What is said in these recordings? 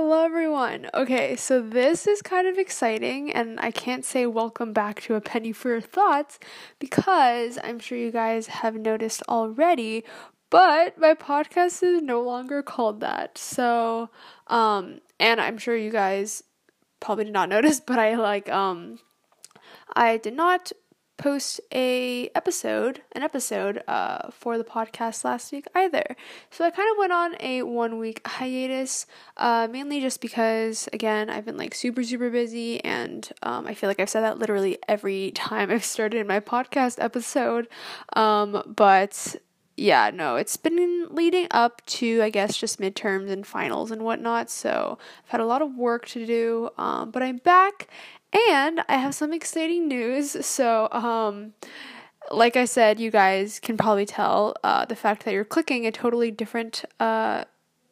Hello, everyone. Okay, so this is kind of exciting, and I can't say welcome back to A Penny for Your Thoughts because I'm sure you guys have noticed already, but my podcast is no longer called that. So, um, and I'm sure you guys probably did not notice, but I like, um, I did not post a episode, an episode uh, for the podcast last week either. So I kind of went on a one week hiatus, uh, mainly just because again I've been like super super busy, and um, I feel like I've said that literally every time I've started my podcast episode. Um, but yeah, no, it's been leading up to, I guess, just midterms and finals and whatnot. So I've had a lot of work to do, um, but I'm back and I have some exciting news. So, um, like I said, you guys can probably tell uh, the fact that you're clicking a totally different uh,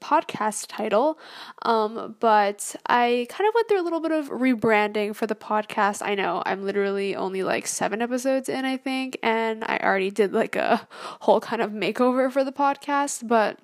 podcast title. Um, but I kind of went through a little bit of rebranding for the podcast. I know I'm literally only like seven episodes in, I think, and I already did like a whole kind of makeover for the podcast. But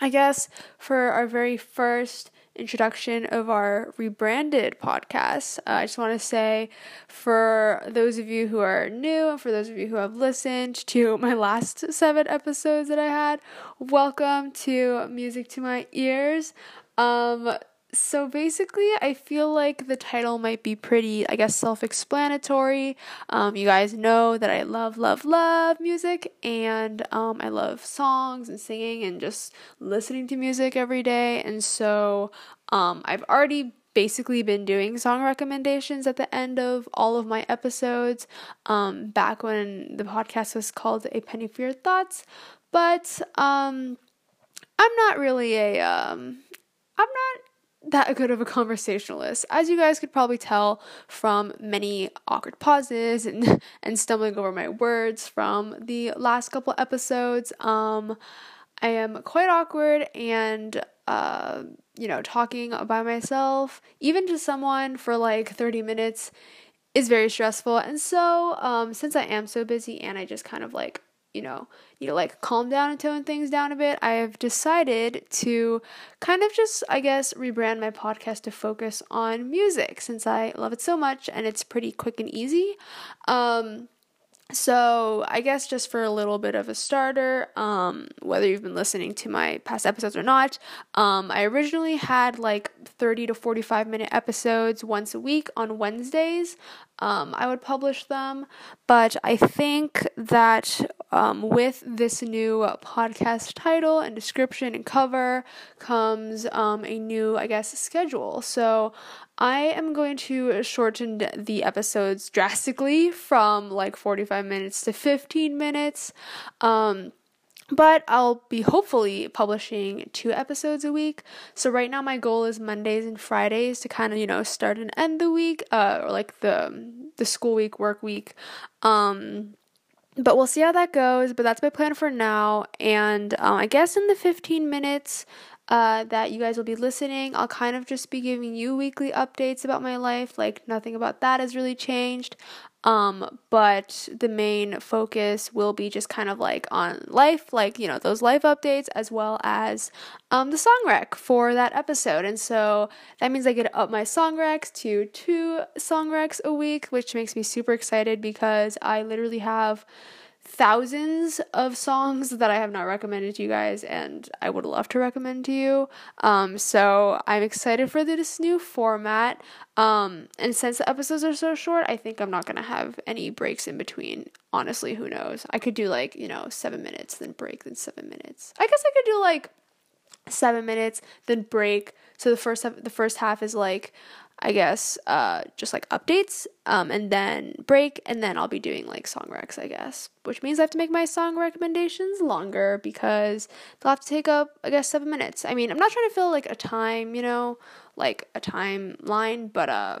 I guess for our very first introduction of our rebranded podcast. Uh, I just want to say for those of you who are new and for those of you who have listened to my last seven episodes that I had, welcome to Music to My Ears. Um, so basically, I feel like the title might be pretty, I guess, self explanatory. Um, you guys know that I love, love, love music, and um, I love songs and singing and just listening to music every day. And so um, I've already basically been doing song recommendations at the end of all of my episodes um, back when the podcast was called A Penny for Your Thoughts. But um, I'm not really a. um, not that good of a conversationalist. As you guys could probably tell from many awkward pauses and and stumbling over my words from the last couple episodes, um I am quite awkward and uh you know, talking by myself even to someone for like 30 minutes is very stressful. And so um since I am so busy and I just kind of like you know, need to like calm down and tone things down a bit, I have decided to kind of just, I guess, rebrand my podcast to focus on music since I love it so much and it's pretty quick and easy. Um, so, I guess just for a little bit of a starter, um, whether you've been listening to my past episodes or not, um, I originally had like 30 to 45 minute episodes once a week on Wednesdays. Um, I would publish them, but I think that um, with this new podcast title and description and cover comes um, a new, I guess, schedule. So I am going to shorten the episodes drastically from like 45 minutes to 15 minutes. Um, but I'll be hopefully publishing two episodes a week. So right now my goal is Mondays and Fridays to kind of, you know, start and end the week uh or like the the school week, work week. Um but we'll see how that goes. But that's my plan for now. And um, I guess in the 15 minutes uh, that you guys will be listening, I'll kind of just be giving you weekly updates about my life. Like, nothing about that has really changed. Um, but the main focus will be just kind of like on life, like, you know, those life updates as well as um, the song rec for that episode. And so that means I get up my song recs to two song recs a week, which makes me super excited because I literally have thousands of songs that I have not recommended to you guys and I would love to recommend to you. Um, so I'm excited for this new format. Um, and since the episodes are so short, I think I'm not gonna have any breaks in between. Honestly, who knows? I could do like, you know, seven minutes, then break, then seven minutes. I guess I could do like seven minutes, then break. So the first the first half is like I guess, uh, just like updates, um, and then break, and then I'll be doing like song recs, I guess, which means I have to make my song recommendations longer because they'll have to take up, I guess, seven minutes. I mean, I'm not trying to fill like a time, you know, like a timeline, but uh,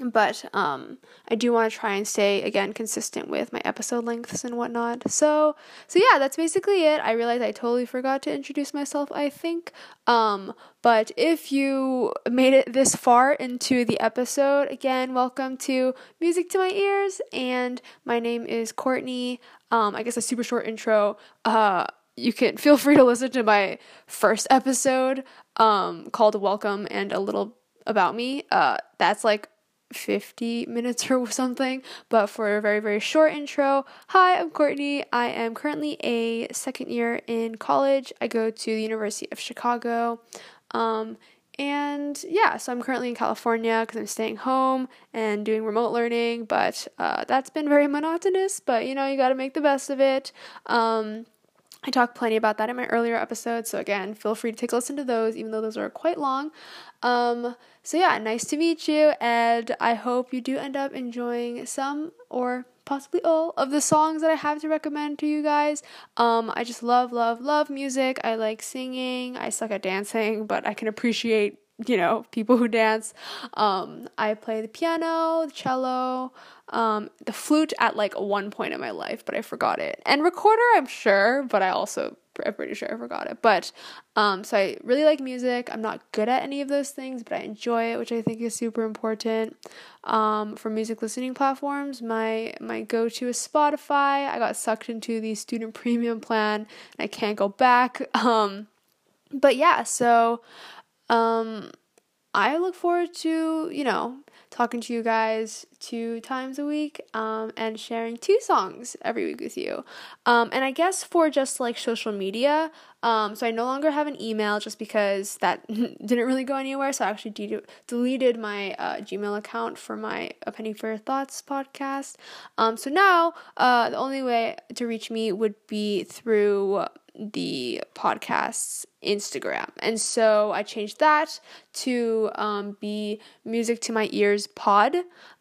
but um i do want to try and stay again consistent with my episode lengths and whatnot. So so yeah that's basically it. I realized i totally forgot to introduce myself i think. Um but if you made it this far into the episode again welcome to music to my ears. And my name is courtney. Um i guess a super short intro. Uh you can feel free to listen to my first episode um, called Welcome and a little about me. Uh, that's like 50 minutes or something, but for a very, very short intro. Hi, I'm Courtney. I am currently a second year in college. I go to the University of Chicago. Um, and yeah, so I'm currently in California because I'm staying home and doing remote learning, but uh, that's been very monotonous, but you know, you got to make the best of it. Um, I talked plenty about that in my earlier episodes, so again, feel free to take a listen to those, even though those are quite long. Um, so yeah, nice to meet you, and I hope you do end up enjoying some or possibly all of the songs that I have to recommend to you guys. Um, I just love, love, love music. I like singing. I suck at dancing, but I can appreciate, you know, people who dance. Um, I play the piano, the cello, um, the flute at like one point in my life, but I forgot it. And recorder, I'm sure, but I also I'm pretty sure I forgot it. But um, so I really like music. I'm not good at any of those things, but I enjoy it, which I think is super important. Um, for music listening platforms, my my go to is Spotify. I got sucked into the student premium plan, and I can't go back. Um, but yeah, so um, I look forward to you know talking to you guys two times a week um, and sharing two songs every week with you. Um, and I guess for just like social media, um, so I no longer have an email just because that didn't really go anywhere. So I actually de- deleted my uh, Gmail account for my A Penny for Your Thoughts podcast. Um, so now uh, the only way to reach me would be through the podcast's Instagram. And so I changed that to um, be Music to My Ears Pod.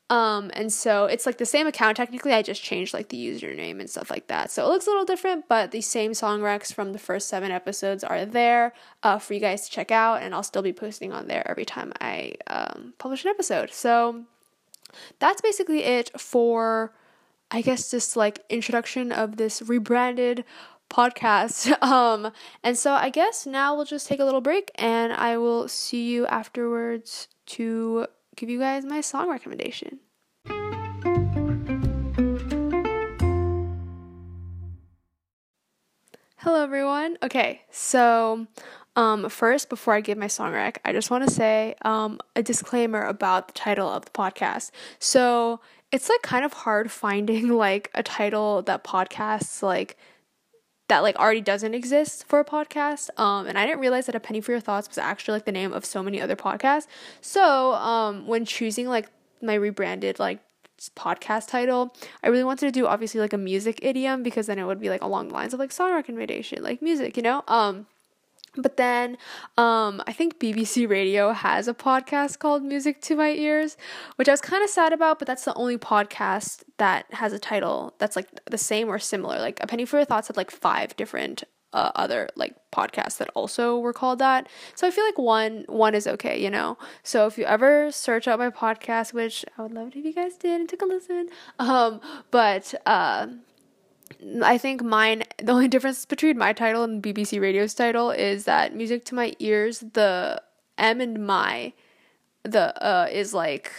Um, and so it's like the same account technically, I just changed like the username and stuff like that. So it looks a little different, but the same song recs from the first seven episodes are there uh, for you guys to check out, and I'll still be posting on there every time I um, publish an episode. So that's basically it for, I guess, this like introduction of this rebranded podcast. Um, and so I guess now we'll just take a little break and I will see you afterwards to give you guys my song recommendation. Hello everyone. Okay, so um, first, before I give my song rec, I just want to say um, a disclaimer about the title of the podcast. So it's like kind of hard finding like a title that podcasts like that like already doesn't exist for a podcast. Um, and I didn't realize that a penny for your thoughts was actually like the name of so many other podcasts. So um, when choosing like my rebranded like podcast title, I really wanted to do obviously like a music idiom because then it would be like along the lines of like song recommendation, like music, you know. Um, but then um, I think BBC Radio has a podcast called Music to My Ears, which I was kind of sad about, but that's the only podcast that has a title that's like the same or similar. Like A Penny for Your Thoughts had like five different uh, other like podcasts that also were called that. So I feel like one one is okay, you know. So if you ever search out my podcast, which I would love it if you guys did and took a listen, um, but uh, I think mine, the only difference between my title and BBC Radio's title is that music to my ears, the M and my, the uh, is like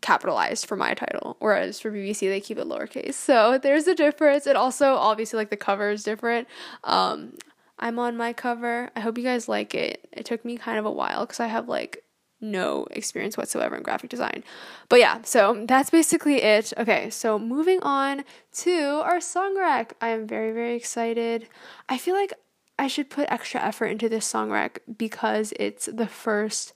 capitalized for my title, whereas for BBC they keep it lowercase. So there's a difference. And also, obviously, like the cover is different. Um, I'm on my cover. I hope you guys like it. It took me kind of a while because I have like no experience whatsoever in graphic design. But yeah, so that's basically it. Okay, so moving on to our song rec. I am very, very excited. I feel like I should put extra effort into this song rec because it's the first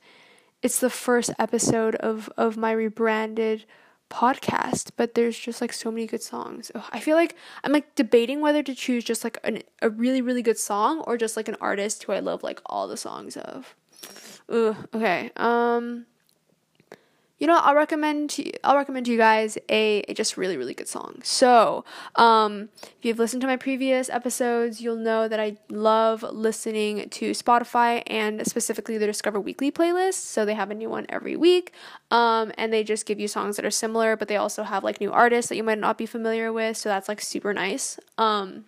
it's the first episode of of my rebranded podcast but there's just like so many good songs i feel like i'm like debating whether to choose just like an, a really really good song or just like an artist who i love like all the songs of Ugh, okay. Um you know, I'll recommend to, I'll recommend to you guys a, a just really really good song. So, um, if you've listened to my previous episodes, you'll know that I love listening to Spotify and specifically the Discover Weekly playlist. So they have a new one every week, um, and they just give you songs that are similar, but they also have like new artists that you might not be familiar with. So that's like super nice. Um,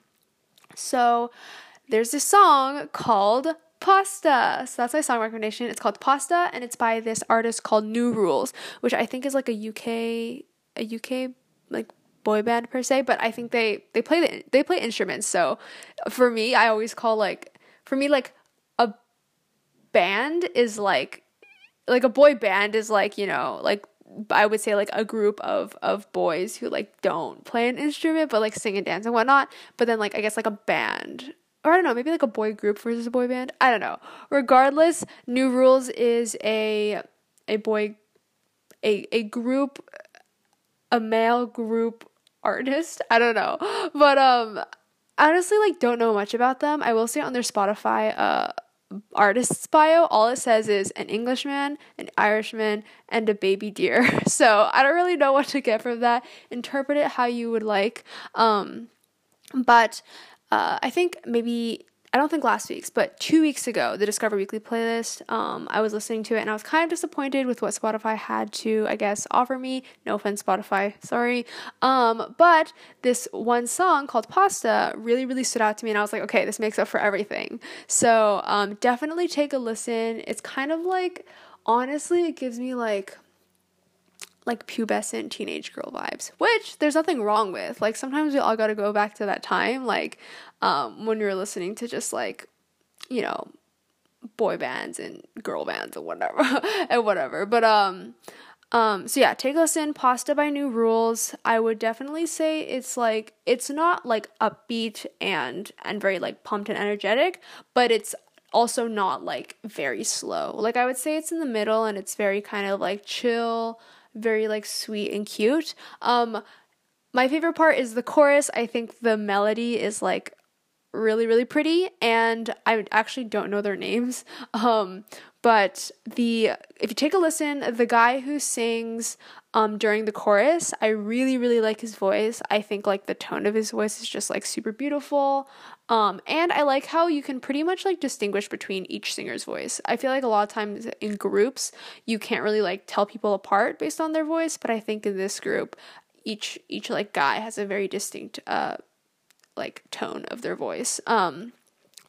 so there's this song called Pasta. So that's my song recommendation. It's called Pasta and it's by this artist called New Rules, which I think is like a UK a UK like boy band per se, but I think they they play the, they play instruments. So for me, I always call like for me like a band is like like a boy band is like, you know, like I would say like a group of of boys who like don't play an instrument but like sing and dance and whatnot. But then like I guess like a band or I don't know, maybe like a boy group versus a boy band. I don't know. Regardless, New Rules is a a boy a a group a male group artist. I don't know. But um honestly like don't know much about them. I will say on their Spotify uh artist's bio, all it says is an Englishman, an Irishman, and a baby deer. So I don't really know what to get from that. Interpret it how you would like. Um, but uh, I think maybe I don't think last week's, but two weeks ago, the Discover Weekly playlist, um, I was listening to it and I was kind of disappointed with what Spotify had to, I guess, offer me. No offense, Spotify, sorry. Um, but this one song called Pasta really, really stood out to me and I was like, okay, this makes up for everything. So um, definitely take a listen. It's kind of like, honestly, it gives me like, like pubescent teenage girl vibes, which there's nothing wrong with. Like sometimes we all got to go back to that time, like um, when you're listening to just like, you know, boy bands and girl bands and whatever and whatever. But um, um, so yeah, take a listen. Pasta by New Rules. I would definitely say it's like it's not like upbeat and and very like pumped and energetic, but it's also not like very slow. Like I would say it's in the middle and it's very kind of like chill very like sweet and cute. Um my favorite part is the chorus. I think the melody is like really really pretty and I actually don't know their names. Um but the if you take a listen, the guy who sings um during the chorus, I really really like his voice. I think like the tone of his voice is just like super beautiful. Um and I like how you can pretty much like distinguish between each singer's voice. I feel like a lot of times in groups, you can't really like tell people apart based on their voice, but I think in this group, each each like guy has a very distinct uh like tone of their voice. Um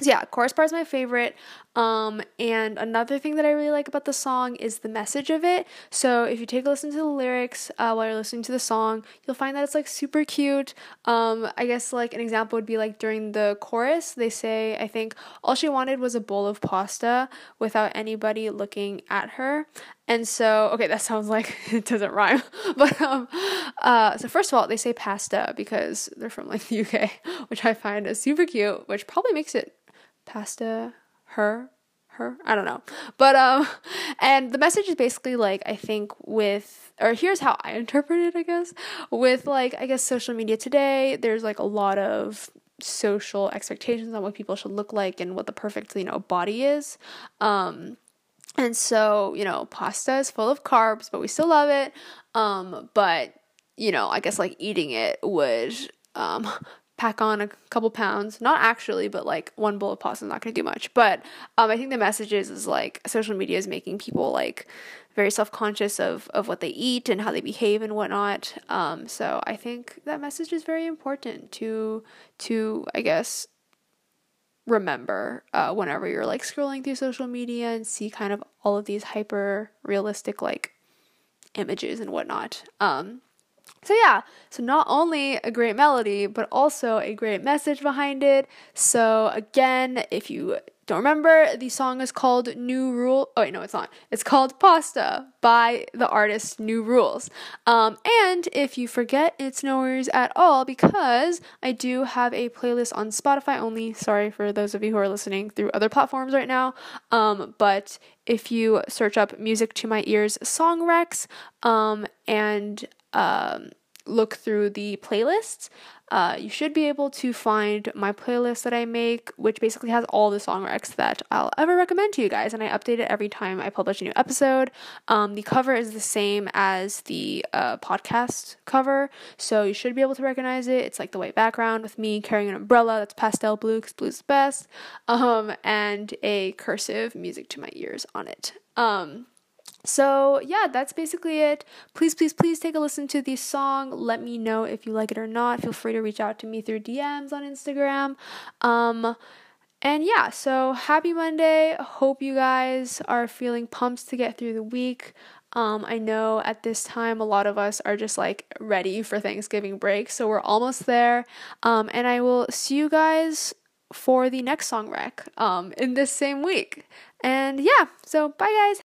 so yeah, chorus part is my favorite. Um, and another thing that I really like about the song is the message of it. So if you take a listen to the lyrics uh, while you're listening to the song, you'll find that it's like super cute. Um, I guess like an example would be like during the chorus, they say, I think all she wanted was a bowl of pasta without anybody looking at her. And so, okay, that sounds like it doesn't rhyme, but um, uh, so first of all, they say pasta because they're from like the UK, which I find is super cute, which probably makes it pasta her her i don't know. But um and the message is basically like i think with or here's how i interpret it i guess. With like i guess social media today there's like a lot of social expectations on what people should look like and what the perfect you know body is. Um and so you know pasta is full of carbs but we still love it. Um but you know i guess like eating it would um pack on a couple pounds. Not actually, but like one bowl of pasta is not going to do much. But um, I think the message is, is like social media is making people like very self conscious of, of what they eat and how they behave and whatnot. Um, so I think that message is very important to to I guess remember uh, whenever you're like scrolling through social media and see kind of all of these hyper realistic like images and whatnot. Um, so, yeah, so not only a great melody, but also a great message behind it. So, again, if you don't remember, the song is called New Rule. Oh, wait, no, it's not. It's called Pasta by the artist New Rules. Um, and if you forget, it's no worries at all because I do have a playlist on Spotify only. Sorry for those of you who are listening through other platforms right now. Um, but if you search up Music to My Ears Song Recs um, and um, look through the playlists, uh, you should be able to find my playlist that I make, which basically has all the song recs that I'll ever recommend to you guys, and I update it every time I publish a new episode. Um, the cover is the same as the uh, podcast cover, so you should be able to recognize it. It's like the white background with me carrying an umbrella that's pastel blue because blue's the best, um, and a cursive music to my ears on it. Um, so, yeah, that's basically it. Please, please, please take a listen to the song. Let me know if you like it or not. Feel free to reach out to me through DMs on Instagram. Um, and yeah, so happy Monday. Hope you guys are feeling pumped to get through the week. Um, I know at this time a lot of us are just like ready for Thanksgiving break, so we're almost there. Um, and I will see you guys for the next song rec um, in this same week. And yeah, so bye guys.